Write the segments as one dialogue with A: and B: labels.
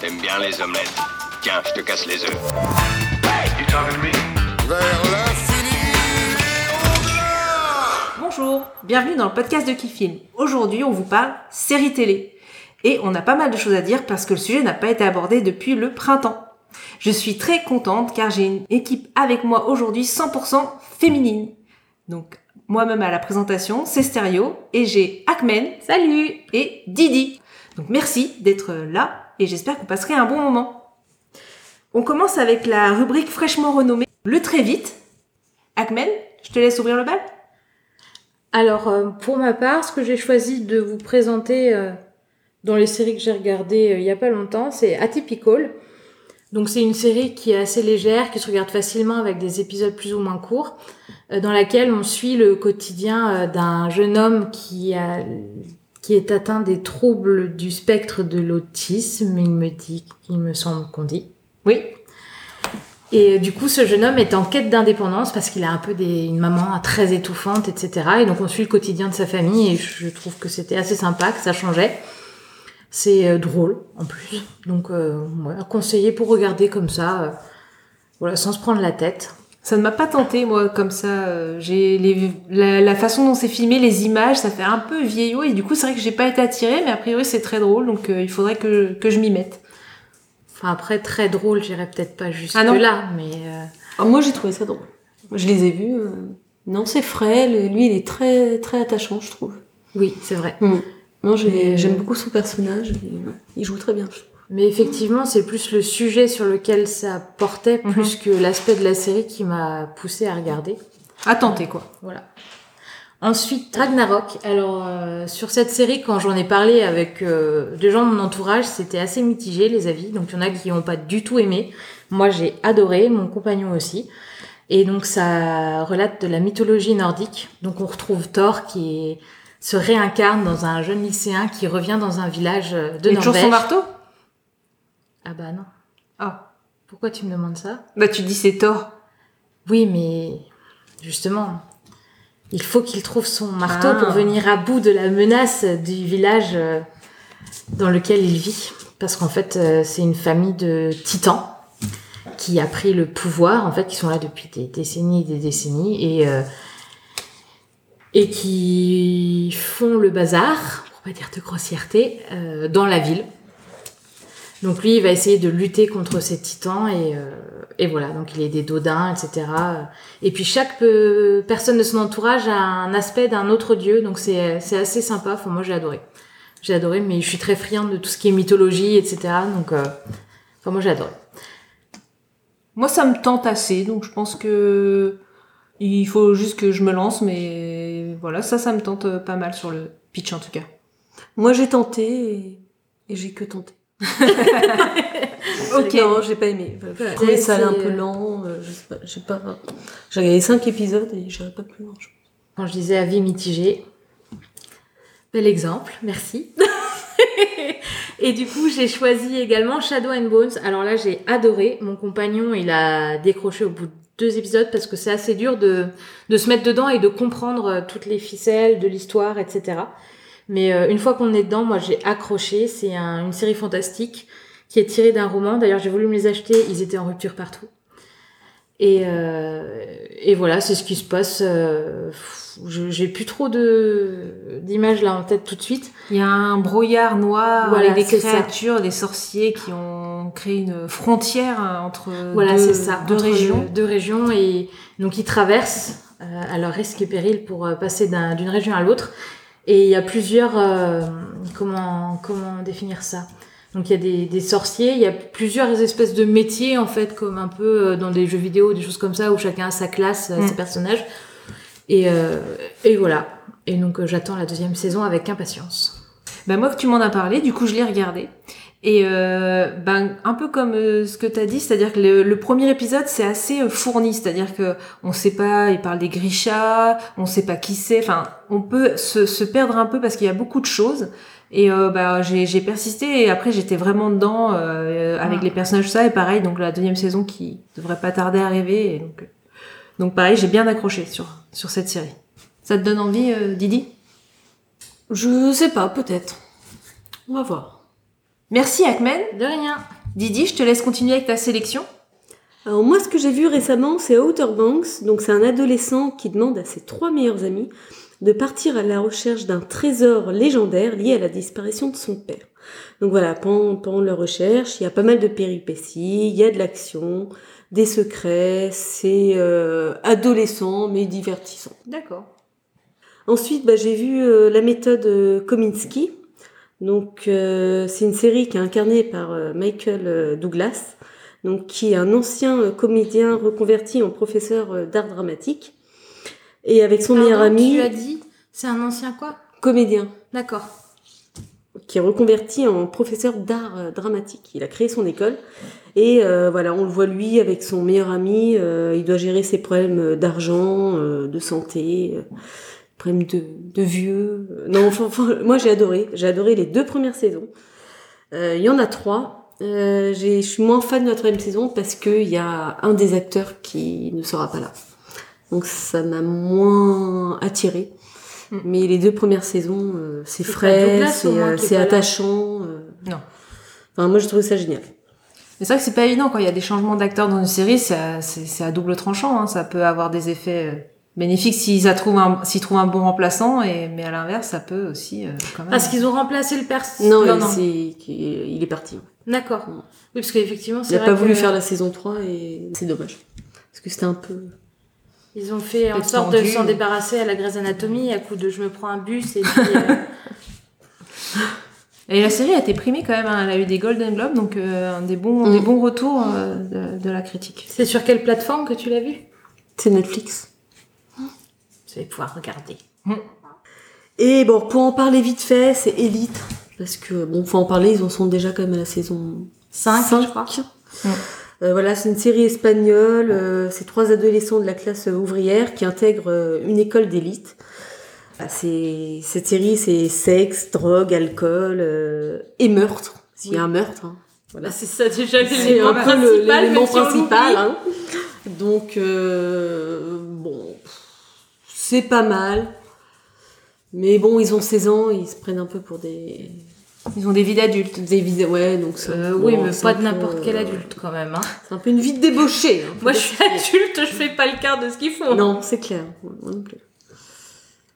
A: T'aimes bien les omelettes. Tiens, je te casse les œufs.
B: You talking to me?
C: Vers l'infini
D: Bonjour, bienvenue dans le podcast de Kifilm. Aujourd'hui, on vous parle série télé. Et on a pas mal de choses à dire parce que le sujet n'a pas été abordé depuis le printemps. Je suis très contente car j'ai une équipe avec moi aujourd'hui 100% féminine. Donc, moi-même à la présentation, c'est Stéréo et j'ai Akmen, salut, et Didi. Donc merci d'être là et j'espère que vous passerez un bon moment. On commence avec la rubrique fraîchement renommée Le très vite. Akmen, je te laisse ouvrir le bal.
E: Alors, euh, pour ma part, ce que j'ai choisi de vous présenter euh, dans les séries que j'ai regardées euh, il y a pas longtemps, c'est Atypical. Donc, c'est une série qui est assez légère, qui se regarde facilement avec des épisodes plus ou moins courts, dans laquelle on suit le quotidien d'un jeune homme qui a qui est atteint des troubles du spectre de l'autisme, il me dit, il me semble qu'on dit.
D: Oui.
E: Et euh, du coup, ce jeune homme est en quête d'indépendance parce qu'il a un peu des, une maman très étouffante, etc. Et donc, on suit le quotidien de sa famille et je trouve que c'était assez sympa, que ça changeait. C'est euh, drôle, en plus. Donc, euh, ouais, à conseiller pour regarder comme ça, euh, voilà, sans se prendre la tête.
D: Ça ne m'a pas tenté, moi, comme ça. euh, J'ai les, la, la façon dont c'est filmé, les images, ça fait un peu vieillot et du coup, c'est vrai que j'ai pas été attirée, mais a priori, c'est très drôle, donc euh, il faudrait que, que je m'y mette.
E: Enfin, après, très drôle, j'irai peut-être pas jusque
D: Ah non.
E: là, mais euh,
F: Ah, moi, j'ai trouvé ça drôle. Je les ai vus. euh, Non, c'est frais. Lui, il est très, très attachant, je trouve.
E: oui, c'est vrai.
F: Non, j'ai-
E: Mais-
F: j'aime beaucoup son personnage. il joue très bien. je trouve.
E: Mais effectivement, c'est plus le sujet sur lequel ça portait, plus que l'aspect de la série qui m'a poussé à regarder.
D: À tenter, quoi.
E: Voilà. Ensuite, Ragnarok. Alors, euh, sur cette série, quand j'en ai parlé avec euh, des gens de mon entourage, c'était assez mitigé, les avis. Donc, il y en a qui n'ont pas du tout aimé. Moi, j'ai adoré, mon compagnon aussi. Et donc, ça relate de la mythologie nordique. Donc, on retrouve Thor qui est- se réincarne dans un jeune lycéen qui revient dans un village euh, de
D: Et toujours
E: Norvège.
D: son marteau?
E: Ah bah non.
D: Ah.
E: Pourquoi tu me demandes ça?
D: Bah, tu dis c'est tort.
E: Oui, mais justement, il faut qu'il trouve son marteau
D: Ah.
E: pour venir à bout de la menace du village euh, dans lequel il vit. Parce qu'en fait, euh, c'est une famille de titans qui a pris le pouvoir, en fait, qui sont là depuis des décennies et des décennies, et, euh, et qui font le bazar, pour pas dire de grossièreté, euh, dans la ville. Donc lui, il va essayer de lutter contre ces titans et, euh, et voilà, donc il est des dodins, etc. Et puis chaque euh, personne de son entourage a un aspect d'un autre dieu, donc c'est c'est assez sympa. Enfin, moi j'ai adoré, j'ai adoré, mais je suis très friande de tout ce qui est mythologie, etc. Donc, euh, enfin moi j'ai adoré.
D: Moi, ça me tente assez, donc je pense que il faut juste que je me lance, mais voilà, ça, ça me tente euh, pas mal sur le pitch en tout cas.
F: Moi, j'ai tenté et, et j'ai que tenté.
D: Ok.
F: Non, j'ai pas aimé. Voilà, trouvais ça un peu lent. euh, je sais pas. J'ai pas. J'ai regardé cinq épisodes et j'irai pas plus loin. je pense.
E: Quand je disais avis mitigé, bel exemple, merci. Et du coup, j'ai choisi également Shadow and Bones. Alors là, j'ai adoré. Mon compagnon, il a décroché au bout de deux épisodes parce que c'est assez dur de, de se mettre dedans et de comprendre euh, toutes les ficelles de l'histoire, etc. Mais euh, une fois qu'on est dedans, moi, j'ai accroché. C'est un- une série fantastique qui est tirée d'un roman. D'ailleurs, j'ai voulu me les acheter. Ils étaient en rupture partout. Et, euh, et voilà, c'est ce qui se passe. euh, J'ai plus trop de d'images là en tête tout de suite.
D: Il y a un brouillard noir
E: Voilà,
D: avec des
E: c'est ça.
D: créatures, des sorciers qui ont créé une frontière hein, entre
E: Voilà,
D: deux,
E: c'est ça.
D: deux
E: entre
D: régions.
E: Deux régions et donc ils traversent euh, à leur risque et péril pour passer d'un- d'une région à l'autre. Et il y a plusieurs euh, comment comment définir ça? Donc il y a des, des sorciers, il y a plusieurs espèces de métiers en fait, comme un peu euh, dans des jeux vidéo, des choses comme ça où chacun a sa classe, euh,
D: Mm.
E: ses personnages. Et euh, et voilà. Et donc j'attends la deuxième saison avec impatience.
D: Ben moi que tu m'en as parlé, du coup je l'ai regardé. Et euh, ben un peu comme euh, ce que tu as dit, c'est-à-dire que le, le premier épisode c'est assez euh, fourni, c'est-à-dire que on sait pas, il parle des Grishas, on sait pas qui c'est, enfin on peut se, se perdre un peu parce qu'il y a beaucoup de choses. Et euh, bah, j'ai j'ai persisté et après j'étais vraiment dedans euh, avec
E: Ah.
D: les personnages tout ça et pareil donc la deuxième saison qui devrait pas tarder à arriver et donc euh, donc pareil j'ai bien accroché sur sur cette série. Ça te donne envie euh, Didi?
F: Je sais pas, peut-être. On va voir.
D: Merci Akmen.
E: De rien.
D: Didi, je te laisse continuer avec ta sélection.
F: Alors moi, ce que j'ai vu récemment, c'est Outer Banks. Donc c'est un adolescent qui demande à ses trois meilleurs amis de partir à la recherche d'un trésor légendaire lié à la disparition de son père. Donc voilà, pendant, pendant leur recherche, il y a pas mal de péripéties, il y a de l'action, des secrets, c'est euh, adolescent mais divertissant.
D: D'accord.
F: Ensuite, bah, j'ai vu euh, la méthode euh, Kominsky. Donc, euh, c'est une série qui est incarnée par euh, Michael euh, Douglas, donc qui est un ancien euh, comédien reconverti en professeur d'art dramatique. Et avec son meilleur ami,
E: Tu as dit, c'est un ancien quoi?
F: Comédien,
E: D'accord.
F: qui est reconverti en professeur d'art dramatique. Il a créé son école. Et voilà, on le voit lui avec son meilleur ami. il doit gérer ses problèmes d'argent, de santé, problèmes de, de vieux. Non, enfin, moi j'ai adoré. J'ai adoré les deux premières saisons. Euh, Il y en a trois. Euh, je suis moins fan de la troisième saison parce qu'il y a un des acteurs qui ne sera pas là. Donc ça m'a moins attiré.
D: Mm.
F: Mais les deux premières saisons, euh, c'est frais, c'est euh, attachant. euh.
D: Non.
F: Enfin, moi, j'ai trouvé ça génial.
D: Mais c'est vrai que c'est pas évident quand il y a des changements d'acteurs dans une série, c'est à, à double tranchant. hein. Ça peut avoir des effets bénéfiques s'ils a trouvent un, s'ils trouvent un bon remplaçant, et mais à l'inverse, ça peut aussi euh, quand même.
E: Parce qu'ils ont remplacé le pers.
F: Non,
E: non,
F: il,
E: non.
F: c'est- il est parti.
E: D'accord.
F: Non.
E: Oui, parce qu'effectivement,
F: Il
E: vrai
F: pas voulu faire la saison 3 et c'est dommage. Parce que c'était un peu...
E: Ils ont fait en sorte de s'en débarrasser à la Grey's Anatomy à coup de je me prends un bus et puis. euh,
D: Et la série a été primée quand même. hein. Elle a eu des Golden Globes, donc euh, un des bons, des
F: Mm.
D: bons retours euh, de, de la critique.
E: c'est sur quelle plateforme que tu l'as vu
F: C'est Netflix.
E: Tu vas pouvoir regarder.
F: Et bon, pour en parler vite fait, c'est Elite. Parce que, bon, faut en parler, ils en sont déjà quand même à la saison
E: 5,
F: Cinq.
E: je crois.
F: Euh, voilà, c'est une série espagnole. euh, c'est trois adolescents de la classe ouvrière qui intègrent euh, une école d'élite. Ah, c'est cette série, c'est sexe, drogue, alcool et meurtre. S'il y a un meurtre. hein. Voilà.
E: Bah, c'est ça déjà l'élément
F: un peu le-
E: principal,
F: principal. hein. Donc, bon, c'est pas mal. Mais bon, ils ont 16 ans, ils se prennent un peu pour des,
D: Ils ont des vies d'adultes.
F: des vidéos. Ouais, donc ça-
E: Euh, oui, mais pas de n'importe quel
F: euh,
E: adulte quand même. Hein.
F: C'est un peu une vie de débauché. hein.
E: Moi, je suis adulte, je fais pas le quart de ce qu'ils font.
F: Non, c'est clair. Moi non plus.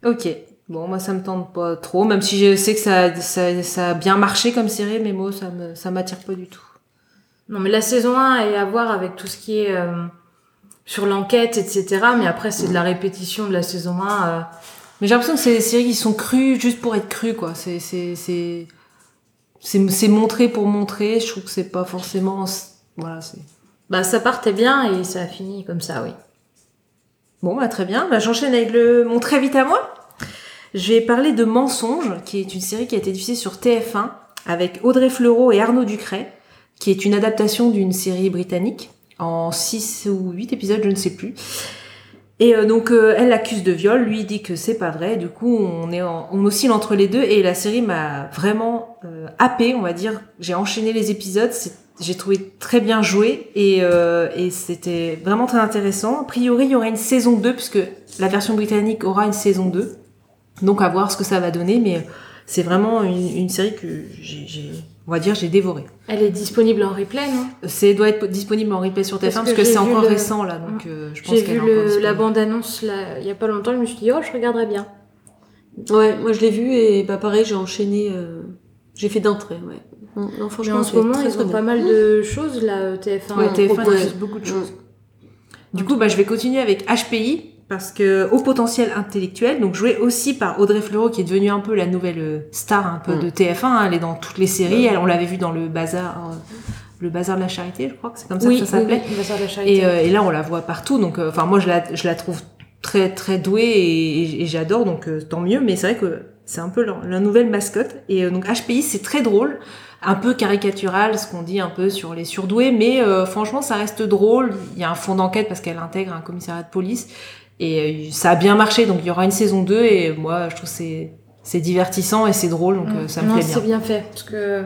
D: Ok. Bon, moi ça me tente pas trop, même si je sais que ça, ça, ça a bien marché comme série, mais moi ça me, ça m'attire pas du tout.
E: Non, mais la saison 1 est à voir avec tout ce qui est euh, sur l'enquête, etc. Mais après, c'est de la répétition de la saison 1. euh.
D: Mais j'ai l'impression que c'est des séries qui sont crues juste pour être crues, quoi. C'est, c'est, c'est, c'est, montré pour montrer. Je trouve que c'est pas forcément, voilà, c'est.
E: Bah, ça partait bien et ça a fini comme ça, oui.
D: Bon, bah, très bien. Bah, j'enchaîne avec le, mon très vite à moi. Je vais parler de Mensonge, qui est une série qui a été diffusée sur TF1 avec Audrey Fleurot et Arnaud Ducret, qui est une adaptation d'une série britannique en 6 ou 8 épisodes, je ne sais plus. Et euh, donc euh, elle l'accuse de viol, lui dit que c'est pas vrai. Du coup, on est en- oscille entre les deux et la série m'a vraiment euh, happé, on va dire. J'ai enchaîné les épisodes, j'ai trouvé très bien joué et, euh, et c'était vraiment très intéressant. A priori, il y aura une saison 2 puisque la version britannique aura une saison 2. Donc à voir ce que ça va donner, mais c'est vraiment une, série que j'ai- on va dire, j'ai dévoré.
E: Elle est disponible en replay, non?
D: C'est doit être disponible en replay sur TF1
E: Parce que
D: que,
E: j'ai
D: c'est
E: vu
D: encore
E: le-
D: récent là, donc euh, je pense
E: J'ai
D: qu'elle
E: vu
D: est encore
E: le, la
D: disponible.
E: bande-annonce là, il y a pas longtemps, je me suis dit, oh, je regarderai bien.
F: Ouais, moi je l'ai vu et bah pareil, j'ai enchaîné. euh, J'ai fait d'un trait, ouais. Non, franchement,
E: en ce moment, ils ont pas mal de choses là, euh, TF1.
D: Ouais,
E: en
D: TF1
E: propose.
D: beaucoup de choses. Du coup, bah, je vais continuer avec HPI parce que au potentiel intellectuel, donc joué aussi par Audrey Fleurot qui est devenue un peu la nouvelle euh, star un peu
F: Mm.
D: de TF1. hein. Elle est dans toutes les séries. Elle, on l'avait vu dans le bazar, euh, le bazar de la charité, je crois que c'est comme ça
E: Oui,
D: que ça s'appelait.
E: oui, oui.
D: Et, euh, et là, on la voit partout. Donc, euh, enfin, moi, je la, je la trouve très, très douée et, et- j'adore. Donc, tant mieux. Mais c'est vrai que c'est un peu la, nouvelle mascotte. Et donc, HPI, c'est très drôle, un peu caricatural, ce qu'on dit un peu sur les surdoués. Mais euh, franchement, ça reste drôle. Il y a un fond d'enquête parce qu'elle intègre un commissariat de police. Et euh, ça a bien marché. Donc, il y aura une saison 2. Et moi, je trouve que c'est, c'est divertissant et c'est drôle. Donc, euh, ça me
E: non,
D: plaît bien.
E: c'est bien fait parce que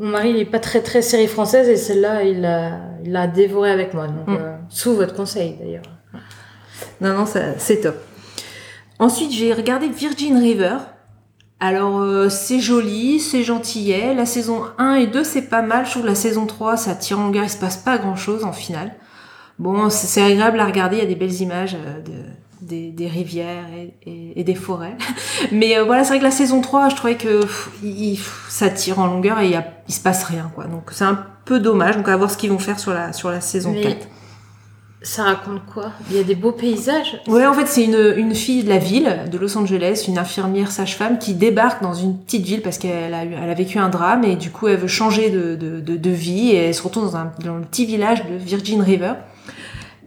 E: mon mari il est pas très très série française et celle-là il l'a il l'a dévoré avec moi donc
D: Mm.
E: euh, sous votre conseil d'ailleurs.
D: Non, non, ça- c'est top. Ensuite, j'ai regardé Virgin River. Alors euh, c'est joli, c'est gentillet. La saison 1 et 2 c'est pas mal. Je trouve que la saison 3 ça tire en longueur, il se passe pas grand chose en finale. Bon, c'est agréable à regarder, il y a des belles images euh, de, des, des rivières et, et- et des forêts. Mais euh, voilà, c'est vrai que la saison 3, je trouvais que pff, il- il- ça tire en longueur et il, y a, il se passe rien quoi. Donc c'est un peu dommage. Donc à voir ce qu'ils vont faire sur la, sur la saison
E: Mais
D: 4.
E: Ça raconte quoi? Il y a des beaux paysages?
D: Ouais, en fait, c'est une, une fille de la ville, de Los Angeles, une infirmière sage-femme qui débarque dans une petite ville parce qu'elle a, eu- elle a vécu un drame et du coup, elle veut changer de, de, de, de vie et elle se retrouve dans, un, dans le petit village de Virgin River.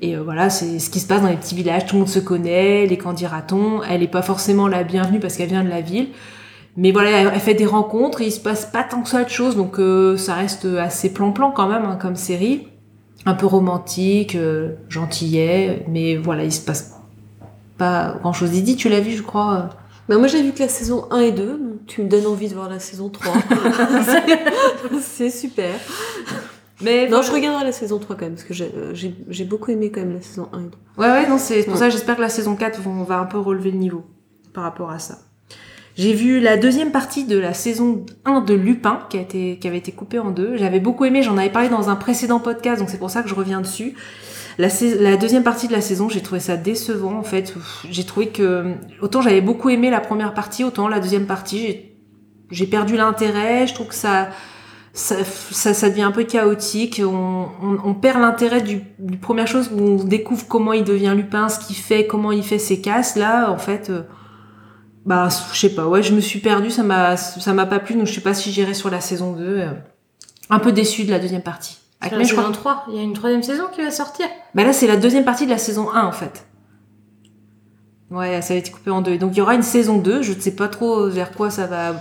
D: Et euh, voilà, c'est ce qui se passe dans les petits villages. Tout le monde se connaît, les candidatons. Elle est pas forcément la bienvenue parce qu'elle vient de la ville. Mais voilà, elle, elle fait des rencontres et il se passe pas tant que ça de choses. Donc euh, ça reste assez plan-plan quand même hein, comme série. Un peu romantique, euh, gentillet. Mais voilà, il se passe pas grand chose. Didi, tu l'as vu, je crois.
F: Bah, moi, j'ai vu que la saison 1 et 2, donc tu me donnes envie de voir la saison 3. c'est super.
D: Mais
F: Non,
D: voilà.
F: je regarderai la saison 3 quand même, parce que j'ai- euh, j'ai j'ai beaucoup aimé quand même la saison 1 et 2.
D: Ouais, ouais, non, c'est pour
F: Ouais.
D: ça que j'espère que la saison 4 vont- va un peu relever le niveau par rapport à ça. J'ai vu la deuxième partie de la saison 1 de Lupin, qui, a été, qui avait été coupée en deux. J'avais beaucoup aimé, j'en avais parlé dans un précédent podcast, donc c'est pour ça que je reviens dessus. La, la deuxième partie de la saison, j'ai trouvé ça décevant, en fait. J'ai trouvé que, autant j'avais beaucoup aimé la première partie, autant la deuxième partie, j'ai- j'ai perdu l'intérêt. Je trouve que ça, ça, ça, ça devient un peu chaotique. On, on, on perd l'intérêt du, du première chose où on découvre comment il devient Lupin, ce qu'il fait, comment il fait ses casses. Là, en fait, euh, bah, je sais pas. Ouais, je me suis perdue. Ça m'a, ça m'a pas plu. Donc, je sais pas si j'irai sur la saison 2. euh, un peu déçue de la deuxième partie. Mais
E: la saison 3, il y a une troisième saison qui va sortir.
D: bah là, c'est la deuxième partie de la saison 1, en fait. Ouais, ça a été coupé en deux. Donc, il y aura une saison 2. Je ne sais pas trop vers quoi ça va,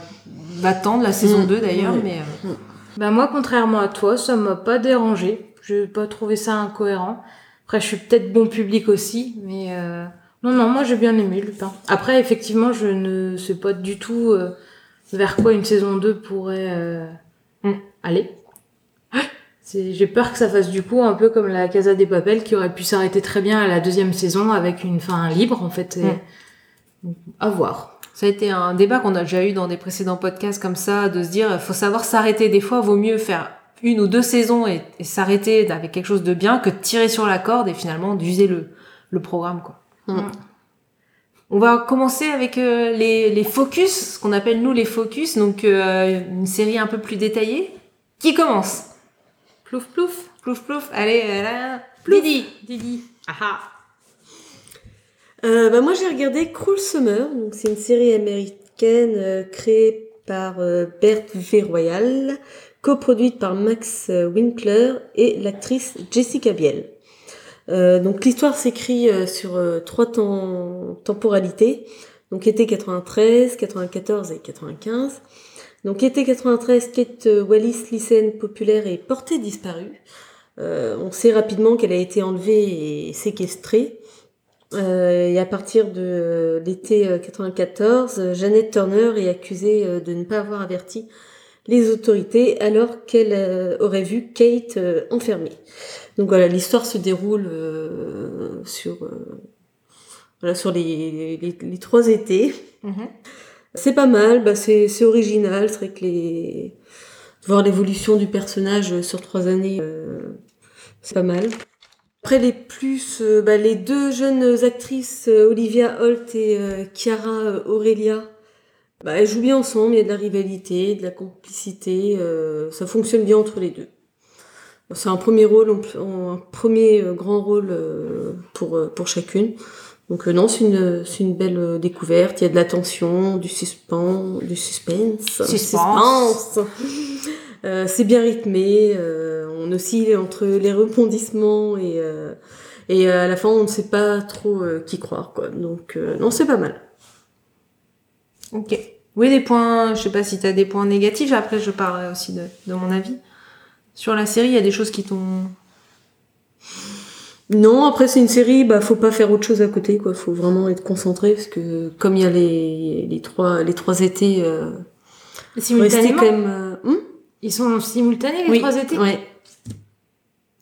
D: va tendre, la saison
F: Mm.
D: 2, d'ailleurs,
F: Ouais.
D: mais... euh,
E: Bah moi, contrairement à toi, ça m'a pas dérangé. Je pas trouvé ça incohérent. Après, je suis peut-être bon public aussi, mais euh... non, non, moi j'ai bien aimé Lupin. Après, effectivement, je ne sais pas du tout euh, vers quoi une saison 2 pourrait euh,
D: Mm.
E: aller. J'ai peur que ça fasse du coup un peu comme la Casa des Papel qui aurait pu s'arrêter très bien à la deuxième saison avec une fin libre en fait. Et... À voir.
D: Ça a été un débat qu'on a déjà eu dans des précédents podcasts comme ça, de se dire, faut savoir s'arrêter. Des fois, vaut mieux faire une ou deux saisons et, et s'arrêter avec quelque chose de bien que de tirer sur la corde et finalement d'user le, le programme, quoi.
F: Mm.
D: On va commencer avec euh, les, les focus, ce qu'on appelle nous les focus, donc euh, une série un peu plus détaillée. Qui commence?
E: Plouf plouf.
D: Plouf plouf, allez, euh, Didi
E: Didi. Ah
F: Euh, bah, moi, j'ai regardé Cruel Summer. Donc, c'est une série américaine euh, créée par euh, Bert Verroyal, coproduite par Max Winkler et l'actrice Jessica Biel. Donc, l'histoire s'écrit sur trois temps, temporalités. Donc, été 93, 94 et 95. Donc, été 93, Kate Wallis, lycéenne populaire, est portée disparue. On sait rapidement qu'elle a été enlevée et séquestrée. Euh, et à partir de euh, l'été euh, 94, euh, Jeannette Turner est accusée de ne pas avoir averti les autorités alors qu'elle aurait vu Kate enfermée. Donc voilà, l'histoire se déroule sur voilà sur les, les, les trois étés. C'est pas mal, bah c'est c'est original, c'est vrai que les voir l'évolution du personnage sur trois années, euh, c'est pas mal. Après les plus, euh, bah, les deux jeunes actrices, euh, Olivia Holt et euh, Chiara Aurelia, bah, elles jouent bien ensemble, il y a de la rivalité, de la complicité, euh, ça fonctionne bien entre les deux. C'est un premier rôle, un premier grand rôle pour, pour chacune. Donc non, c'est une, une belle découverte, il y a de la tension, du suspense, du suspense.
D: Suspense.
F: suspense. Euh, c'est bien rythmé, euh, on oscille entre les rebondissements et, euh, et à la fin on ne sait pas trop euh, qui croire quoi. Donc euh, non, c'est pas mal.
D: Ok. Oui, des points, je sais pas si t'as des points négatifs, après je parlerai aussi de, de mon avis. Sur la série, il y a des choses qui t'ont...
F: Non, après c'est une série, bah faut pas faire autre chose à côté quoi, faut vraiment être concentré parce que comme il y a les, les trois les trois étés euh,
E: Simultanément.
F: quand même euh, hum
E: Ils sont simultanés les
F: Oui,
E: trois étés?
F: ouais.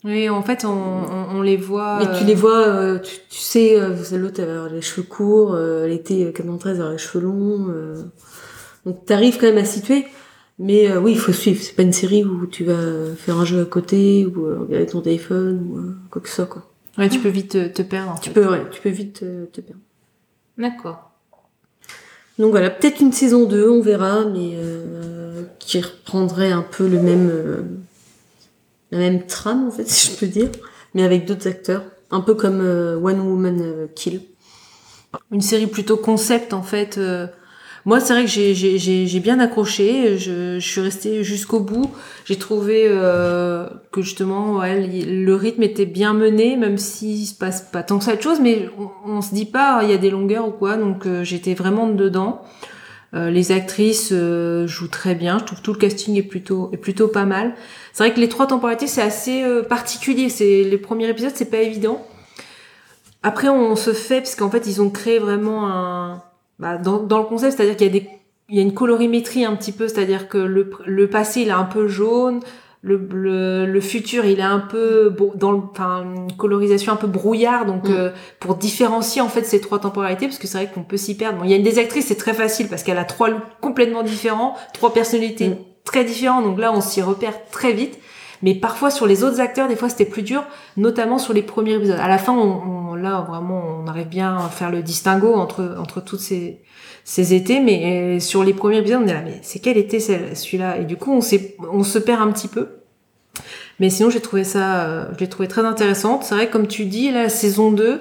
D: Oui, en fait, on, on, on les voit...
F: Mais
D: euh,
F: tu les vois, euh, tu, tu sais, euh, l'autre avoir les cheveux courts, euh, l'été euh, 93 elle va avoir les cheveux longs. euh. Donc t'arrives quand même à situer, mais euh, oui, il faut suivre. C'est pas une série où tu vas faire un jeu à côté ou euh, regarder ton téléphone ou euh, quoi que ce soit quoi.
D: Ouais, tu peux vite te, te perdre. en
F: Tu
D: fait.
F: peux, ouais, tu peux vite euh, te perdre.
E: D'accord.
F: Donc voilà, peut-être une saison 2, on verra, mais euh, qui reprendrait un peu le même euh, la même trame en fait, si je peux dire, mais avec d'autres acteurs, un peu comme euh, One Woman euh, Kill.
D: Une série plutôt concept en fait. euh, Moi, c'est vrai que j'ai- bien accroché. Je, je suis restée jusqu'au bout. J'ai trouvé euh, que justement, le rythme était bien mené, même s'il se passe pas tant que ça de choses, mais on, se dit pas il y a des longueurs ou quoi. Donc j'étais vraiment dedans. Euh, les actrices euh, jouent très bien. Je trouve tout le casting est plutôt est plutôt pas mal. C'est vrai que les trois temporalités c'est assez euh, particulier. C'est les premiers épisodes, c'est pas évident. Après, on se fait parce qu'en fait, ils ont créé vraiment un bah, dans, dans le concept, c'est-à-dire qu'il y a des il y a une colorimétrie un petit peu, c'est-à-dire que le, le passé il est un peu jaune, le, le, le futur il est un peu dans le, enfin, une colorisation un peu brouillard, donc
F: Mm.
D: euh, pour différencier en fait ces trois temporalités, parce que c'est vrai qu'on peut s'y perdre. Bon, il y a une des actrices, c'est très facile parce qu'elle a trois looks complètement différents, trois personnalités
F: Mm.
D: très différentes, donc là on s'y repère très vite. Mais parfois sur les autres acteurs, des fois c'était plus dur, notamment sur les premiers épisodes. À la fin, on, on- là vraiment, on arrive bien à faire le distinguo entre entre toutes ces ces étés, mais euh, sur les premiers épisodes, on est là, mais c'est quel été celui-là? Et du coup, on on se perd un petit peu. Mais sinon, j'ai trouvé ça, euh, je l'ai trouvé très intéressante. C'est vrai, comme tu dis, la saison 2,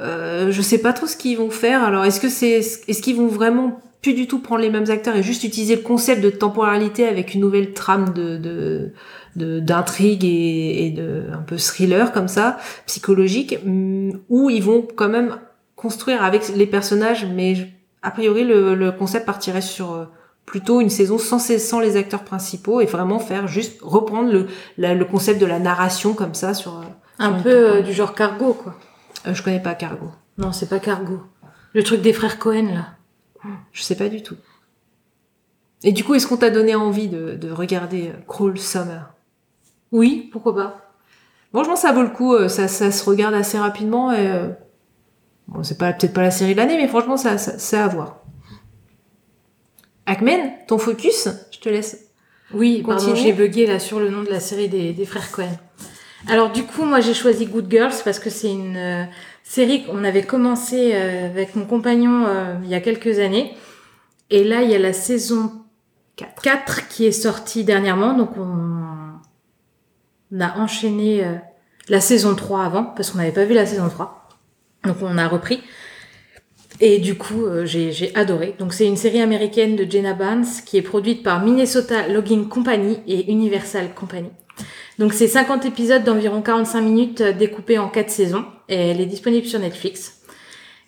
D: euh, je sais pas trop ce qu'ils vont faire. Alors, est-ce que c'est, est-ce qu'ils vont vraiment plus du tout prendre les mêmes acteurs et juste utiliser le concept de temporalité avec une nouvelle trame de, de, de- d'intrigue et, et de un peu thriller comme ça, psychologique, hum, ou ils vont quand même construire avec les personnages, mais a priori le, le concept partirait sur euh, plutôt une saison sans, sans les acteurs principaux et vraiment faire juste reprendre le, la- le concept de la narration comme ça sur. euh,
E: Un
D: sur
E: peu euh, du genre cargo, quoi.
D: Euh, je connais pas Cargo.
E: Non, c'est pas cargo. Le truc des frères Cohen, là.
D: Je sais pas du tout. Et du coup, est-ce qu'on t'a donné envie de, de regarder euh, Cruel Summer?
E: Oui, pourquoi pas.
D: Franchement, ça vaut le coup. euh, Ça, ça se regarde assez rapidement. Et, euh, bon, c'est pas peut-être pas la série de l'année, mais franchement, ça, ça, c'est à voir. Akmen, ton focus, je te laisse.
E: Oui, pardon,
D: Continue.
E: j'ai bugué là sur le nom de la série des, des frères Cohen. Alors du coup, moi j'ai choisi Good Girls parce que c'est une série qu'on avait commencé euh, avec mon compagnon euh, il y a quelques années. Et là, il y a la saison
D: 4.
E: 4 qui est sortie dernièrement. Donc on, a enchaîné euh, la saison 3 avant parce qu'on n'avait pas vu la saison 3. Donc on a repris. Et du coup, j'ai j'ai adoré. Donc c'est une série américaine de Jenna Barnes qui est produite par Minnesota Logging Company et Universal Company. Donc c'est 50 épisodes d'environ 45 minutes euh, découpés en 4 saisons et elle est disponible sur Netflix.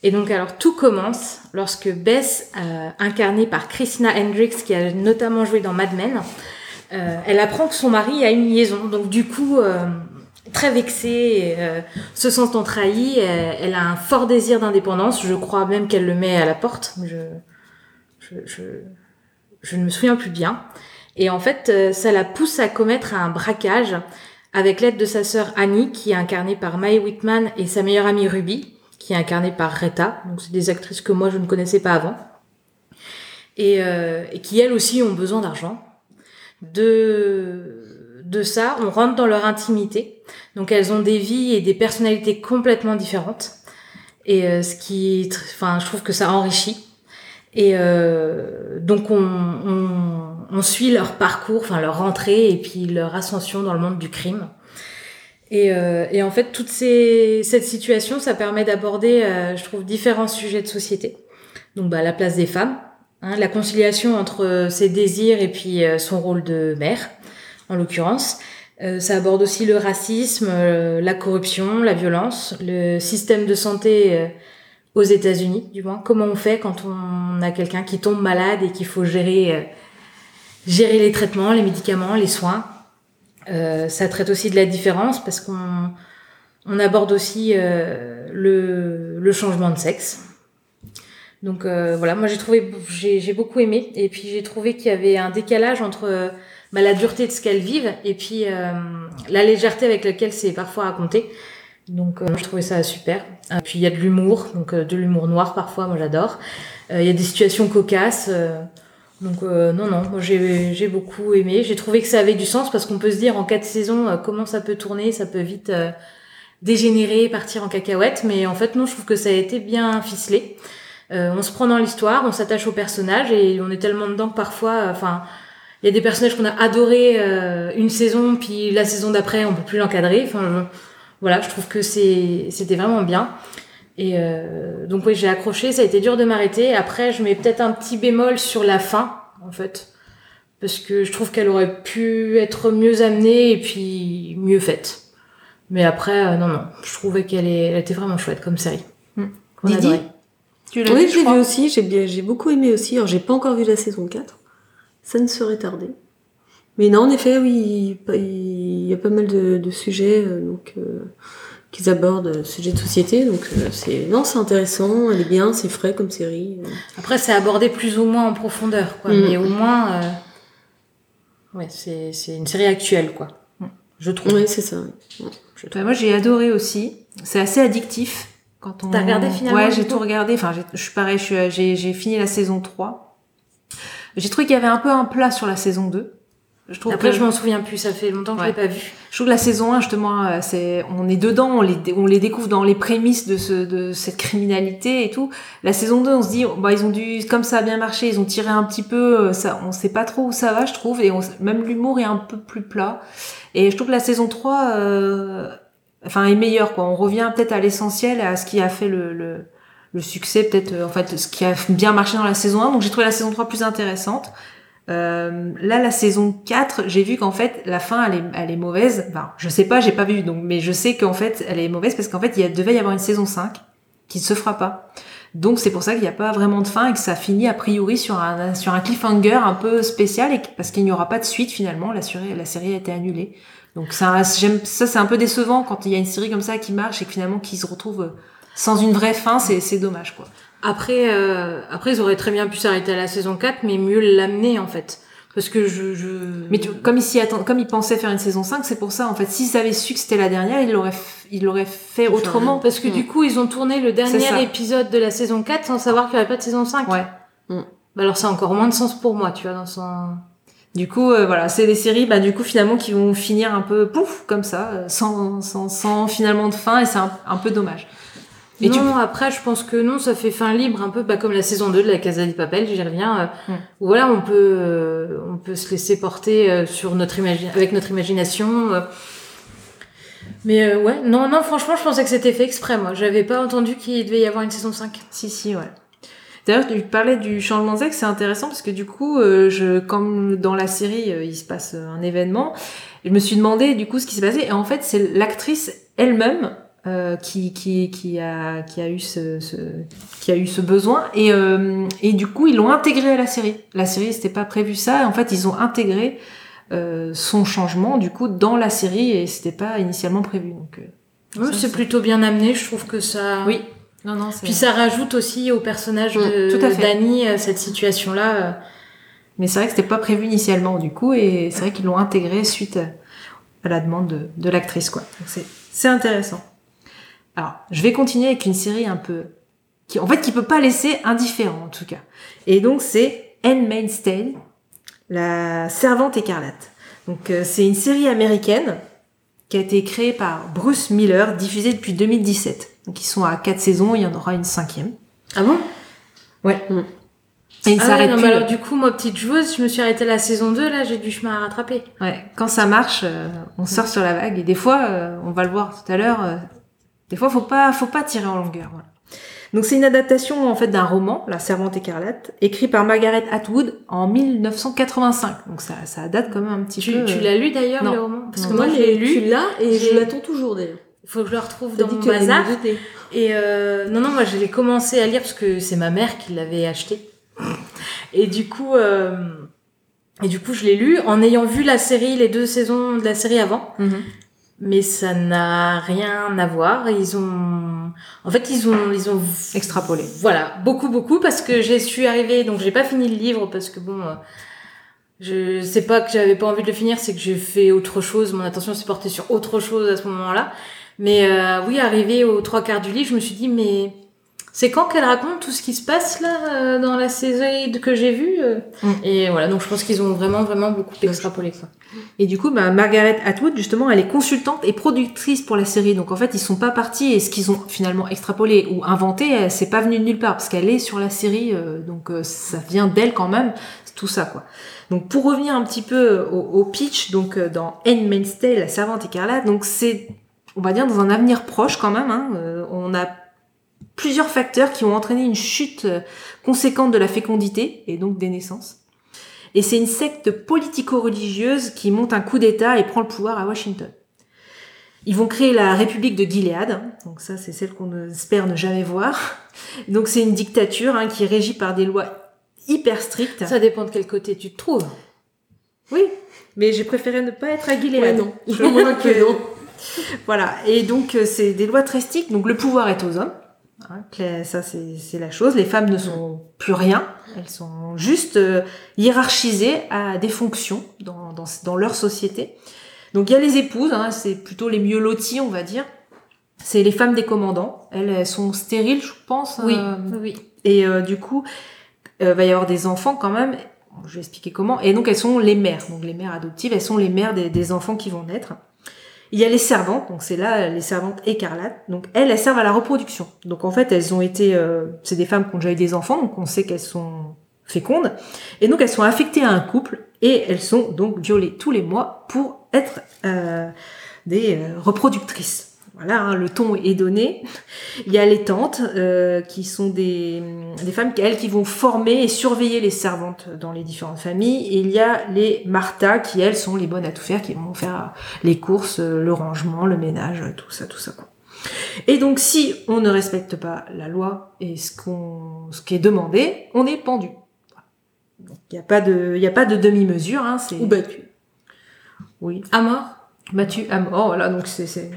E: Et donc alors tout commence lorsque Bess, euh, incarnée par Christina Hendricks qui a notamment joué dans Mad Men, euh, elle apprend que son mari a une liaison. Donc du coup, euh, très vexée, euh, se sentant trahie, elle, elle a un fort désir d'indépendance. Je crois même qu'elle le met à la porte. Je, je, je, je ne me souviens plus bien. Et en fait, euh, ça la pousse à commettre un braquage avec l'aide de sa sœur Annie, qui est incarnée par Mae Whitman, et sa meilleure amie Ruby, qui est incarnée par Retta. Donc c'est des actrices que moi je ne connaissais pas avant. Et, euh, et qui elles aussi ont besoin d'argent. De, de ça, on rentre dans leur intimité. Donc elles ont des vies et des personnalités complètement différentes. Et euh, ce qui, enfin, je trouve que ça enrichit. Et euh, donc on, on, on suit leur parcours, enfin leur rentrée et puis leur ascension dans le monde du crime. Et, euh, et en fait, toute ces, cette situation, ça permet d'aborder, euh, je trouve, différents sujets de société. Donc bah, la place des femmes, hein, la conciliation entre euh, ses désirs et puis euh, son rôle de mère, en l'occurrence. Euh, ça aborde aussi le racisme, euh, la corruption, la violence, le système de santé aux États-Unis, du moins. Comment on fait quand on a quelqu'un qui tombe malade et qu'il faut gérer, gérer les traitements, les médicaments, les soins. Euh, ça traite aussi de la différence parce qu'on on aborde aussi euh, le, le changement de sexe. Donc euh, voilà, moi j'ai trouvé, j'ai beaucoup aimé et puis j'ai trouvé qu'il y avait un décalage entre euh, bah, la dureté de ce qu'elles vivent et puis euh, la légèreté avec laquelle c'est parfois raconté. Donc euh, je trouvais ça super. Et puis il y a de l'humour, donc de l'humour noir parfois, moi j'adore. Il y a des situations cocasses. Donc euh, non, non, moi j'ai beaucoup aimé. J'ai trouvé que ça avait du sens parce qu'on peut se dire en quatre saisons euh, comment ça peut tourner, ça peut vite euh, dégénérer, partir en cacahuète. Mais en fait non, je trouve que ça a été bien ficelé. Euh, on se prend dans l'histoire, on s'attache aux personnages et on est tellement dedans que parfois, enfin, il y a des personnages qu'on a adorés euh, une saison, puis la saison d'après on peut plus l'encadrer. Enfin, voilà, je trouve que c'était vraiment bien. Et euh, donc oui, j'ai accroché, ça a été dur de m'arrêter. Après, je mets peut-être un petit bémol sur la fin, en fait, parce que je trouve qu'elle aurait pu être mieux amenée et puis mieux faite. Mais après, euh, non, non, je trouvais qu'elle est- elle était vraiment chouette comme série. Qu'on
D: Didi
E: adorait.
D: Tu l'as
F: Oui,
D: vu,
F: je l'ai vu aussi, j'ai bien, j'ai beaucoup aimé aussi. Alors, j'ai pas encore vu la saison 4. Ça ne serait tardé. Mais non, en effet, oui, il- y a pas mal de, de sujets euh, donc euh, qu'ils abordent, euh, sujets de société. Donc, euh, c'est non, c'est intéressant, elle est bien, c'est frais comme série. euh.
E: Après, c'est abordé plus ou moins en profondeur, quoi.
F: Mm.
E: Mais au moins, euh, ouais, c'est c'est une série actuelle, quoi. Je trouve.
F: Ouais, c'est ça. ouais.
D: Ouais, moi j'ai adoré aussi. C'est assez addictif. Quand on...
E: T'as regardé finalement,
D: Ouais, j'ai tout regardé. Enfin, je suis pareil, je suis- j'ai j'ai fini la saison 3. J'ai trouvé qu'il y avait un peu un plat sur la saison 2. Je trouve
E: Après,
D: que-
E: je m'en souviens plus, ça fait longtemps que
D: Ouais.
E: je l'ai pas vu.
D: Je trouve que la saison 1, justement, euh, c'est, on est dedans, on les, on les découvre dans les prémices de ce, de cette criminalité et tout. La saison 2, on se dit, bah, ils ont dû, comme ça a bien marché, ils ont tiré un petit peu, euh, ça, on sait pas trop où ça va, je trouve, et on, même l'humour est un peu plus plat. Et je trouve que la saison 3, euh, enfin, est meilleure, quoi. On revient peut-être à l'essentiel, à ce qui a fait le, le, le succès, peut-être, euh, en fait, ce qui a bien marché dans la saison 1. Donc, j'ai trouvé la saison 3 plus intéressante. Euh, là, la saison 4, j'ai vu qu'en fait, la fin, elle est, elle est mauvaise. Enfin, je sais pas, j'ai pas vu, donc, mais je sais qu'en fait, elle est mauvaise parce qu'en fait, il y a, devait y avoir une saison 5 qui ne se fera pas. Donc, c'est pour ça qu'il n'y a pas vraiment de fin et que ça finit a priori sur un, sur un cliffhanger un peu spécial et que- parce qu'il n'y aura pas de suite finalement. La série, a été annulée. Donc, ça, ça, c'est un peu décevant quand il y a une série comme ça qui marche et que finalement, qui se retrouve sans une vraie fin, c'est dommage, quoi.
E: Après, euh, après, ils auraient très bien pu s'arrêter à la saison 4, mais mieux l'amener, en fait. Parce que je, je...
D: Mais tu- comme ils s'y attend- comme ils pensaient faire une saison 5, c'est pour ça, en fait. S'ils avaient su que c'était la dernière, ils l'auraient, ils l'auraient fait autrement.
E: Parce que du coup, ils ont tourné le
D: C'est
E: dernier épisode de la saison 4 sans savoir qu'il n'y avait pas de saison 5.
D: Ouais.
E: Bah alors, ça a encore moins de sens pour moi, tu vois, dans son...
D: Du coup, euh, voilà, c'est des séries, bah, du coup, finalement, qui vont finir un peu pouf, comme ça, euh, sans, sans, sans finalement de fin, et c'est un, un peu dommage. Et
E: non,
D: tu-
E: après, je pense que non, ça fait fin libre, un peu bah, comme la saison 2 de la Casa des Papel, j'y reviens. euh,
D: Mm.
E: où Voilà, on peut, euh, on peut se laisser porter euh, sur notre avec notre imagination. euh. Mais euh, ouais, non, non, franchement, je pensais que c'était fait exprès, moi. J'avais pas entendu qu'il devait y avoir une saison 5.
D: Si, si, ouais. D'ailleurs, tu parlais du changement de sexe, c'est intéressant parce que du coup, euh, je, comme dans la série, il se passe un événement, je me suis demandé du coup ce qui s'est passé. Et en fait, c'est l'actrice elle-même euh, qui, qui, qui, a, qui, a eu ce, ce, qui a eu ce besoin. Et, euh, et du coup, ils l'ont intégré à la série. La série, c'était pas prévu ça. En fait, ils ont intégré euh, son changement du coup dans la série et c'était pas initialement prévu. Donc, euh, Ça,
E: c'est plutôt bien amené, je trouve que ça.
D: oui. Non, non.
E: Puis ça rajoute aussi au personnage
F: Mm,
E: de. Dany cette situation-là.
D: Mais c'est vrai que c'était pas prévu initialement du coup, et c'est vrai qu'ils l'ont intégré suite à, la demande de, de l'actrice, quoi. C'est intéressant. Alors, je vais continuer avec une série un peu, qui, en fait, qui peut pas laisser indifférent, en tout cas. Et donc, c'est Handmaid's Tale, la servante écarlate. Donc, euh, c'est une série américaine qui a été créée par Bruce Miller, diffusée depuis 2017. Donc, ils sont à quatre saisons, il y en aura une cinquième.
E: Ah bon?
D: Ouais.
F: Mm.
D: Et ils
E: Ah ouais,
D: plus,
E: mais
D: euh,
E: alors du coup, moi, petite joueuse, je me suis arrêtée à la saison 2, là, j'ai du chemin à rattraper.
D: Ouais, quand ça marche, euh, on sort sur la vague. Et des fois, euh, on va le voir tout à l'heure, des fois, faut pas, faut pas tirer en longueur. Voilà. Donc c'est une adaptation en fait d'un roman, La Servante écarlate, écrit par Margaret Atwood en 1985. Donc ça, ça date quand même un petit
E: Tu,
D: peu.
E: tu
D: euh,
E: l'as lu d'ailleurs, le roman? Parce que moi, l'ai
F: mais
E: lu.
F: Tu l'as et
E: j'ai-
F: je l'attends toujours d'ailleurs.
E: Il faut que je le retrouve dans mon bazar. Et euh, non, non, moi, je l'ai commencé à lire parce que c'est ma mère qui l'avait acheté. Et du coup, euh, et du coup, je l'ai lu en ayant vu la série, les deux saisons de la série avant.
D: mhm.
E: Mais ça n'a rien à voir. Ils ont, en fait, ils ont, ils ont
D: Extrapolé.
E: Voilà, beaucoup, beaucoup, parce que je suis arrivée, donc j'ai pas fini le livre, parce que bon, euh, je sais pas que j'avais pas envie de le finir, c'est que j'ai fait autre chose, mon attention s'est portée sur autre chose à ce moment-là. Mais euh, oui, arrivé aux trois quarts du livre, je me suis dit, mais C'est quand qu'elle raconte tout ce qui se passe là euh, dans la série que j'ai vue euh,
D: Mm.
E: Et voilà, donc je pense qu'ils ont vraiment vraiment beaucoup extrapolé quoi.
D: Et du coup, bah, Margaret Atwood, justement, elle est consultante et productrice pour la série. Donc en fait, ils sont pas partis et ce qu'ils ont finalement extrapolé ou inventé, euh, c'est pas venu de nulle part parce qu'elle est sur la série, euh, donc euh, ça vient d'elle quand même, tout ça quoi. Donc pour revenir un petit peu au, au pitch, donc euh, dans Handmaid's Tale, la servante écarlate, donc c'est, on va dire dans un avenir proche quand même. Hein, euh, on a plusieurs facteurs qui ont entraîné une chute euh, conséquente de la fécondité et donc des naissances. Et c'est une secte politico-religieuse qui monte un coup d'État et prend le pouvoir à Washington. Ils vont créer la République de Gilead, hein. donc ça c'est celle qu'on espère ne jamais voir. Donc c'est une dictature hein, qui est régie par des lois hyper strictes.
E: Ça dépend de quel côté tu te trouves.
D: Oui, mais j'ai préféré ne pas être à Gilead.
F: Ouais, non.
D: Je Que
F: non.
D: Voilà, et donc euh, c'est des lois très strictes, donc le pouvoir est aux hommes. Hein, ça c'est la chose. Les femmes ne sont plus rien, elles sont juste euh, hiérarchisées à des fonctions dans, dans, dans leur société. Donc il y a les épouses, hein, c'est plutôt les mieux loties, on va dire. C'est les femmes des commandants. Elles, elles sont stériles, je pense. euh,
E: oui.
D: et euh, du coup, euh, va y avoir des enfants quand même. Je vais expliquer comment. Et donc elles sont les mères. Donc les mères adoptives, elles sont les mères des, des enfants qui vont naître. Il y a les servantes, donc c'est là les servantes écarlates. Donc elles, elles servent à la reproduction. Donc en fait, elles ont été, euh, c'est des femmes qui ont déjà eu des enfants, donc on sait qu'elles sont fécondes. Et donc elles sont affectées à un couple et elles sont donc violées tous les mois pour être euh, des euh, reproductrices. Voilà, hein, le ton est donné. Il y a les tantes euh, qui sont des, des femmes elles qui vont former et surveiller les servantes dans les différentes familles. Et il y a les Martha qui elles sont les bonnes à tout faire, qui vont faire les courses, euh, le rangement, le ménage, tout ça, tout ça. Quoi. Et donc si on ne respecte pas la loi et ce qu'on, ce qui est demandé, on est pendu. Il n'y a pas de, il y a pas de demi-mesure. Hein, c'est
F: Ou battu.
D: oui.
E: À mort
D: Battu à mort, voilà, donc c'est c'est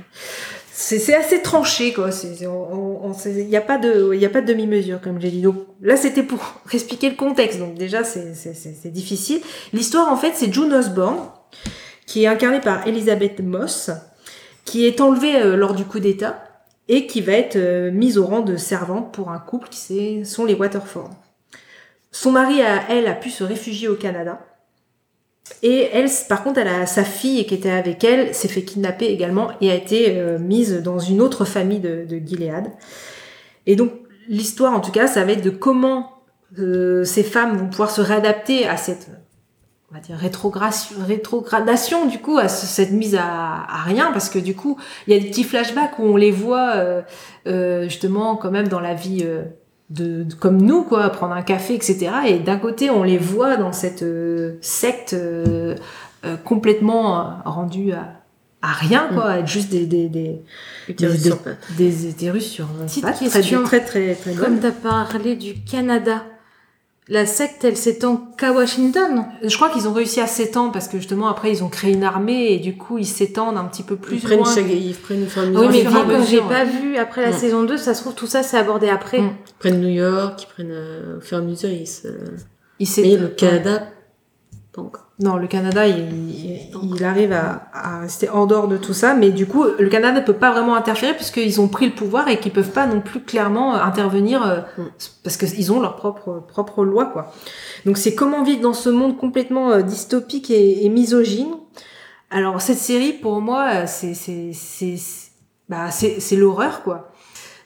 D: c'est assez tranché quoi. C'est- on- on- c'est- il y a pas de il a pas de demi-mesure comme j'ai dit. Donc là c'était pour expliquer le contexte. Donc déjà c'est difficile. L'histoire en fait c'est June Osborne qui est incarnée par Elizabeth Moss qui est enlevée euh, lors du coup d'État et qui va être euh, mise au rang de servante pour un couple qui sont les Waterford. Son mari a elle a pu se réfugier au Canada. Et elle, par contre, elle a sa fille qui était avec elle, s'est fait kidnapper également et a été euh, mise dans une autre famille de, de Gilead. Et donc, l'histoire, en tout cas, ça va être de comment euh, ces femmes vont pouvoir se réadapter à cette, on va dire, rétrogradation, rétrogradation du coup, à ce- cette mise à, rien, parce que du coup, il y a des petits flashbacks où on les voit euh, euh, justement quand même dans la vie. Euh, de, de- comme nous quoi prendre un café etc et d'un côté on les voit dans cette euh, secte euh, euh, complètement euh, rendue à, à rien quoi à être juste des des des,
F: Utérus
D: des,
F: sur pattes.
D: des utérus sur pattes,
E: question.
D: très très très très
E: Comme
D: bonne.
E: t'as parlé du Canada, la secte, elle s'étend qu'à Washington
D: je crois qu'ils ont réussi à s'étendre parce que justement après ils ont créé une armée et du coup ils s'étendent un petit peu plus
F: Ils prennent,
D: loin
F: chaque, ils prennent une famille.
E: Oui, mais que j'ai pas vu après la
F: Mm.
E: saison 2, ça se trouve tout ça c'est abordé après.
D: Mm.
F: Ils prennent New York, ils prennent euh, au fur et à mesure. Ils se...
D: ils
F: Mais
D: s'étendent.
F: le Canada, encore.
D: Non, le Canada, il, il- il arrive à, à rester en dehors de tout ça, mais du coup, le Canada ne peut pas vraiment interférer puisqu'ils ont pris le pouvoir et qu'ils peuvent pas non plus clairement euh, intervenir euh,
F: Mm.
D: parce qu'ils ont leur propre propre loi, quoi. Donc c'est comment vivre dans ce monde complètement euh, dystopique et, et misogyne. Alors cette série, pour moi, c'est c'est c'est bah c'est c'est l'horreur, quoi.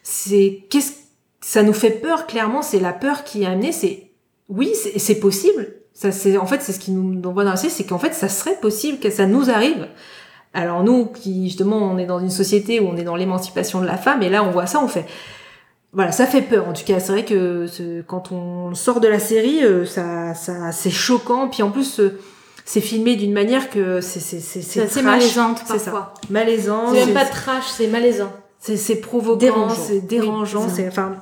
D: C'est qu'est-ce ça nous fait peur clairement, c'est la peur qui est amenée, c'est oui, c'est possible. Ça, c'est en fait, c'est ce qui nous envoie dans la série, c'est qu'en fait, ça serait possible que ça nous arrive. Alors nous, qui justement, on est dans une société où on est dans l'émancipation de la femme, et là, on voit ça, on fait, voilà, ça fait peur. En tout cas, c'est vrai que ce- quand on sort de la série, euh, ça, ça, c'est choquant. Puis en plus, euh, c'est filmé d'une manière que c'est, c'est, c'est,
E: assez malaisante
D: ça. Malaisant.
E: C'est même pas trash, c'est malaisant.
D: C'est, c'est provoquant,
F: Dérangeant.
D: c'est dérangeant,
E: Oui, c'est
D: enfin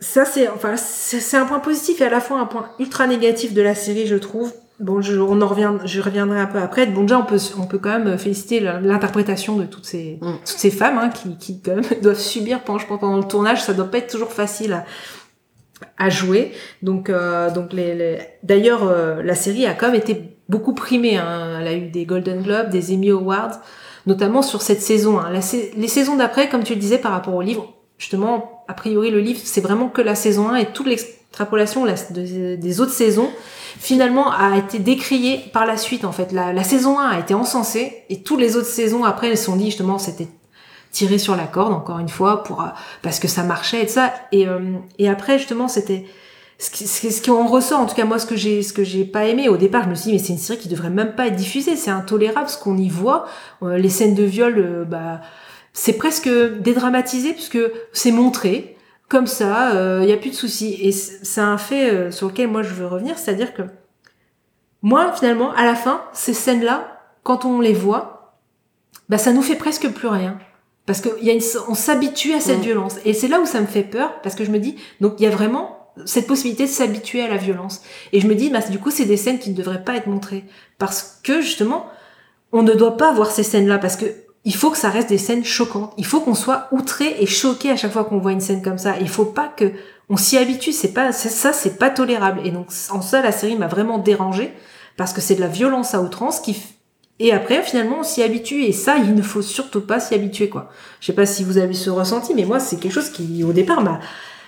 D: ça c'est enfin c'est, un point positif et à la fois un point ultra négatif de la série je trouve. Bon, je, on en revient, je reviendrai un peu après. Bon, déjà, on peut, on peut quand même féliciter l'interprétation de toutes ces,
F: Mm.
D: toutes ces femmes hein, qui, qui quand même doivent subir pendant, je pense, pendant le tournage. Ça doit pas être toujours facile à, à jouer. Donc, euh, donc les, les- d'ailleurs, euh, la série a quand même été beaucoup primée. Hein. Elle a eu des Golden Globes, des Emmy Awards, notamment sur cette saison. Hein. La les saisons d'après, comme tu le disais par rapport au livre, justement, a priori le livre c'est vraiment que la saison 1 et toute l'extrapolation la- de- des autres saisons finalement a été décriée par la suite en fait. La, saison 1 a été encensée et toutes les autres saisons après elles sont dit justement c'était tiré sur la corde encore une fois pour euh, parce que ça marchait et ça et euh, et après justement c'était ce qui, ce qui- en ressort, en tout cas moi ce que j'ai ce que j'ai pas aimé au départ, je me suis dit mais c'est une série qui devrait même pas être diffusée, c'est intolérable ce qu'on y voit, Euh, les scènes de viol, bah c'est presque dédramatisé puisque c'est montré comme ça, il y a plus de soucis et c'est un fait euh, sur lequel moi je veux revenir, c'est-à-dire que moi finalement à la fin ces scènes là quand on les voit, bah ça nous fait presque plus rien. Parce que y a une, on s'habitue à cette
F: Mm.
D: violence. Et c'est là où ça me fait peur, parce que je me dis, donc il y a vraiment cette possibilité de s'habituer à la violence. Et je me dis, bah, du coup, c'est des scènes qui ne devraient pas être montrées. Parce que, justement, on ne doit pas voir ces scènes-là, parce que il faut que ça reste des scènes choquantes. Il faut qu'on soit outré et choqué à chaque fois qu'on voit une scène comme ça. Il faut pas que on s'y habitue. C'est pas, ça, c'est pas tolérable. Et donc, en ça, la série m'a vraiment dérangée, parce que c'est de la violence à outrance qui, et après, finalement, on s'y habitue. Et ça, il ne faut surtout pas s'y habituer, quoi. Je sais pas si vous avez ce ressenti, mais moi, c'est quelque chose qui, au départ, m'a,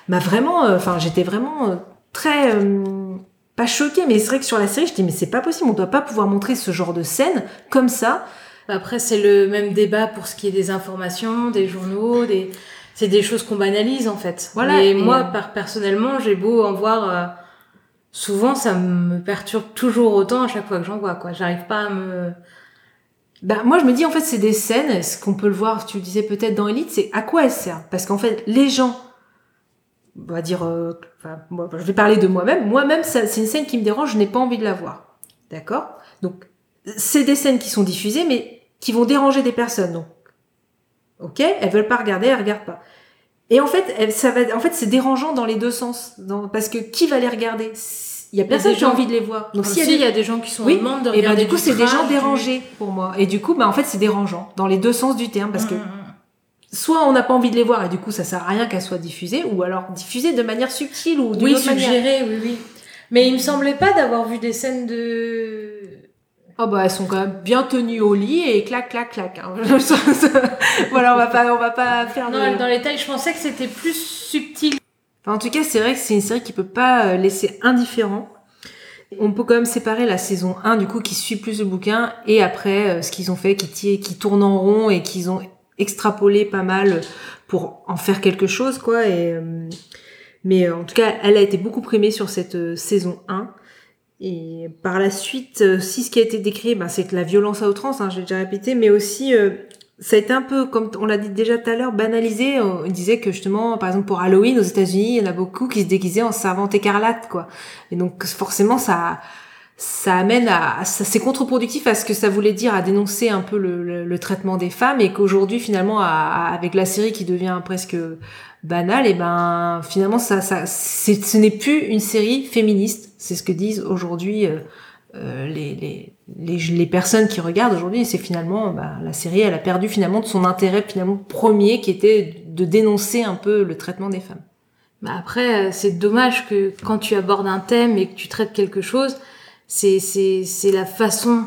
D: m'a vraiment, euh, enfin, j'étais vraiment euh, très, euh, pas choquée, mais c'est vrai que sur la série, je dis, mais c'est pas possible, on doit pas pouvoir montrer ce genre de scène comme ça.
E: Après, c'est le même débat pour ce qui est des informations, des journaux, des... c'est des choses qu'on banalise en fait.
D: Voilà,
E: Et
D: et,
E: moi, par personnellement, j'ai beau en voir. euh, Souvent, ça me perturbe toujours autant à chaque fois que j'en vois. Quoi, j'arrive pas à me.
D: Bah, moi, je me dis, en fait, c'est des scènes, ce qu'on peut le voir, tu le disais peut-être dans Elite, c'est à quoi elles servent? Parce qu'en fait, les gens, on va dire, euh, enfin, moi, je vais parler de moi-même. Moi-même, c'est une scène qui me dérange, je n'ai pas envie de la voir. D'accord? Donc, c'est des scènes qui sont diffusées, mais qui vont déranger des personnes. Donc, ok, elles veulent pas regarder, elles regardent pas. Et en fait, elles- ça va, en fait, c'est dérangeant dans les deux sens, dans- parce que qui va les regarder? Il y a personne qui a envie de les voir. Donc, s'il
E: si
D: y a
E: il
D: des-
E: y a des gens qui sont
D: oui,
E: en demande de
D: et ben
E: regarder
D: du coup,
E: du
D: c'est des gens dérangés pour moi. Et du coup, bah en fait, c'est dérangeant dans les deux sens du terme parce que
E: Mm, mm, mm.
D: soit on n'a pas envie de les voir et du coup, ça sert à rien qu'elles soient diffusées, ou alors diffusées de manière subtile ou d'une
E: Oui,
D: autre manière.
E: suggéré, oui, oui. Mais il me semblait pas d'avoir vu des scènes de.
D: Oh bah elles sont quand même bien tenues au lit et clac clac clac. hein. voilà, on va pas on va pas faire
E: Non,
D: de...
E: dans les tailles, je pensais que c'était plus subtil.
D: Enfin, en tout cas, c'est vrai que c'est une série qui peut pas euh, laisser indifférent. On peut quand même séparer la saison 1 du coup qui suit plus le bouquin et après euh, ce qu'ils ont fait qui qui tourne en rond et qu'ils ont extrapolé pas mal pour en faire quelque chose quoi et euh, mais en tout cas, elle a été beaucoup primée sur cette saison 1 et par la suite euh, si ce qui a été décrit ben, c'est que la violence à outrance hein, j'ai déjà répété mais aussi euh, ça a été un peu, comme on l'a dit déjà tout à l'heure, banalisé. On disait que justement, par exemple pour Halloween aux États-Unis, il y en a beaucoup qui se déguisaient en servante écarlate, quoi. Et donc forcément, ça, ça amène à, c'est contre-productif à ce que ça voulait dire, à dénoncer un peu le, traitement des femmes, et qu'aujourd'hui finalement, avec la série qui devient presque banale, et ben finalement, ça, ça, ce n'est plus une série féministe. C'est ce que disent aujourd'hui. euh, euh, les, les, les, les personnes qui regardent aujourd'hui, c'est finalement bah, la série, elle a perdu finalement de son intérêt finalement premier qui était de dénoncer un peu le traitement des femmes.
E: Mais après, euh, c'est dommage que quand tu abordes un thème et que tu traites quelque chose, c'est, c'est, c'est la façon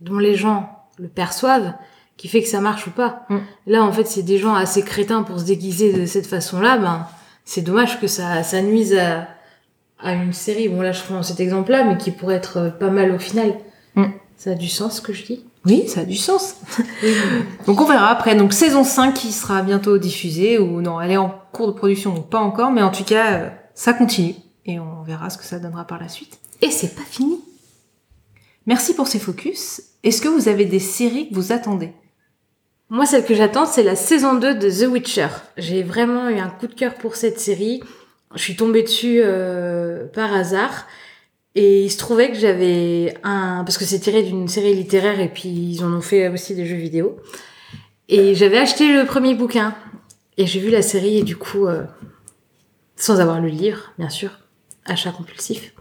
E: dont les gens le perçoivent qui fait que ça marche ou pas.
D: Mm.
E: Là, en fait, c'est des gens assez crétins pour se déguiser de cette façon-là. Ben, c'est dommage que ça, ça nuise à, à une série. Bon, là, je prends cet exemple-là, mais qui pourrait être pas mal au final.
D: Mm.
E: Ça a du sens, ce que je dis?
D: Oui, ça a du sens. donc on verra après. Donc saison 5 qui sera bientôt diffusée ou non, elle est en cours de production, donc pas encore, mais en tout cas, euh, ça continue et on verra ce que ça donnera par la suite.
E: Et c'est pas fini.
D: Merci pour ces focus. Est-ce que vous avez des séries que vous attendez?
E: Moi, celle que j'attends, c'est la saison 2 de The Witcher. J'ai vraiment eu un coup de cœur pour cette série. Je suis tombée dessus euh, par hasard. Et il se trouvait que j'avais un... Parce que c'est tiré d'une série littéraire et puis ils en ont fait aussi des jeux vidéo. Et j'avais acheté le premier bouquin. Et j'ai vu la série et du coup, euh, sans avoir lu le livre, bien sûr, achat compulsif.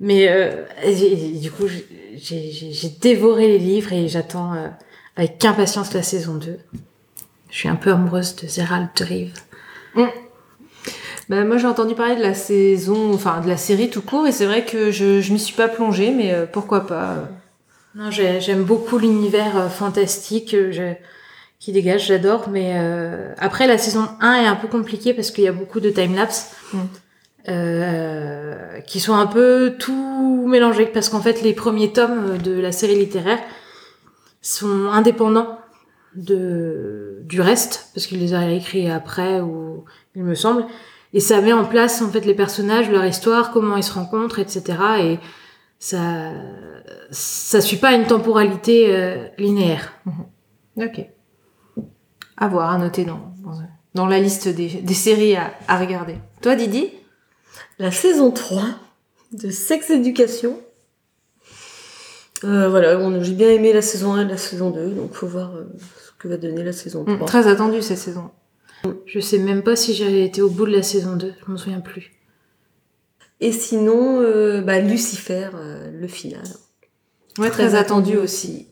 E: Mais euh, et- et du coup, j'ai- dévoré les livres et j'attends euh, avec impatience la saison 2. Je suis un peu amoureuse de Zerald de Rive.
D: Ben, moi j'ai entendu parler de la saison, enfin de la série tout court et c'est vrai que je, je m'y suis pas plongée, mais euh, pourquoi pas. euh.
E: Non, j'ai- j'aime beaucoup l'univers euh, fantastique. euh, je- qui dégage, j'adore. Mais euh, après, la saison 1 est un peu compliquée parce qu'il y a beaucoup de time-lapse.
D: Mm.
E: Euh, qui sont un peu tout mélangés parce qu'en fait les premiers tomes de la série littéraire sont indépendants de du reste parce qu'il les a écrits après ou il me semble. Et ça met en place en fait les personnages leur histoire comment ils se rencontrent etc et ça ça suit pas une temporalité euh, linéaire.
D: Ok. À voir, à noter dans, dans, dans la liste des, des séries à, à regarder. Toi, Didi?
F: La saison 3 de Sex Education. Euh, voilà, j'ai bien aimé la saison 1 et la saison 2, donc faut voir euh, ce que va donner la saison 3.
D: Mm, Très attendue cette saison.
E: je sais même pas si j'avais été au bout de la saison 2 je m'en souviens plus
F: Et sinon, euh, bah, Lucifer, le final.
D: Ouais, très, attendu aussi.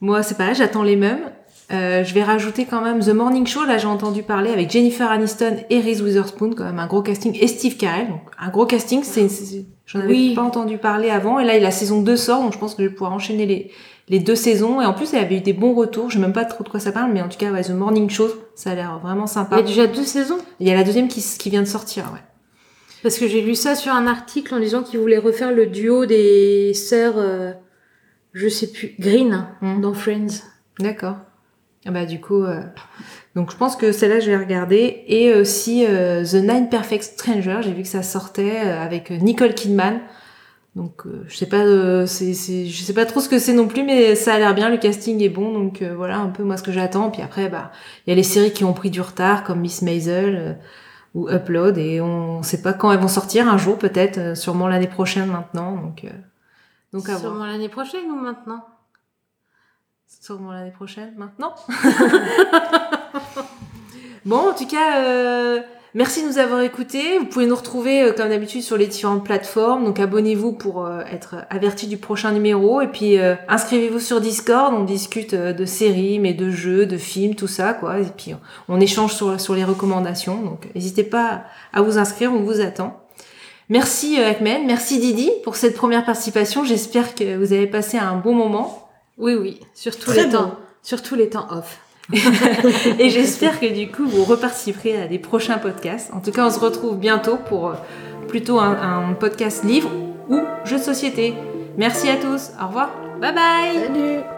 D: Moi, c'est pareil, j'attends les mêmes. Euh, je vais rajouter quand même The Morning Show. Là, j'ai entendu parler avec Jennifer Aniston et Reese Witherspoon, quand même un gros casting, et Steve Carell. Donc, un gros casting. C'est, c'est- j'en avais
E: Oui.
D: pas entendu parler avant. Et là, la saison 2 sort, donc je pense que je vais pouvoir enchaîner les, les deux saisons. Et en plus, elle avait eu des bons retours. Je sais même pas trop de quoi ça parle, mais en tout cas, ouais, The Morning Show, ça a l'air vraiment
E: il y
D: sympa.
E: a déjà deux saisons?
D: Il y a la deuxième qui, qui vient de sortir, ouais.
E: Parce que j'ai lu ça sur un article en disant qu'ils voulaient refaire le duo des sœurs, euh, je sais plus, Green
D: Mm.
E: dans Friends.
D: D'accord. Ah bah du coup, euh, donc je pense que celle-là je vais regarder et aussi euh, The Nine Perfect Strangers. J'ai vu que ça sortait euh, avec Nicole Kidman. Donc je sais pas, euh, c'est, c'est, je sais pas trop ce que c'est non plus, mais ça a l'air bien. Le casting est bon, donc euh, voilà un peu moi ce que j'attends. Puis après, bah il y a les séries qui ont pris du retard comme Miss Maisel ou Upload et on sait pas quand elles vont sortir. Un jour peut-être, sûrement l'année prochaine maintenant. Donc donc à.
E: Sûrement l'année prochaine ou maintenant?
D: Sûrement l'année prochaine, maintenant. bon, en tout cas, euh, merci de nous avoir écoutés. Vous pouvez nous retrouver, euh, comme d'habitude, sur les différentes plateformes. Donc, abonnez-vous pour euh, être averti du prochain numéro. Et puis, euh, inscrivez-vous sur Discord. On discute de séries, mais de jeux, de films, tout ça, quoi. Et puis, on échange sur, sur les recommandations. Donc, n'hésitez pas à vous inscrire. On vous attend. Merci, Ahmed. Merci, Didi, pour cette première participation. J'espère que vous avez passé un bon moment.
E: Oui, oui, surtout
F: Très
E: les
F: bon.
E: temps, surtout les temps off.
D: Et j'espère que du coup, vous reparticiperez à des prochains podcasts. En tout cas, on se retrouve bientôt pour euh, plutôt un, un podcast livre ou jeu de société. Merci à tous. Au revoir. Bye bye.
F: Salut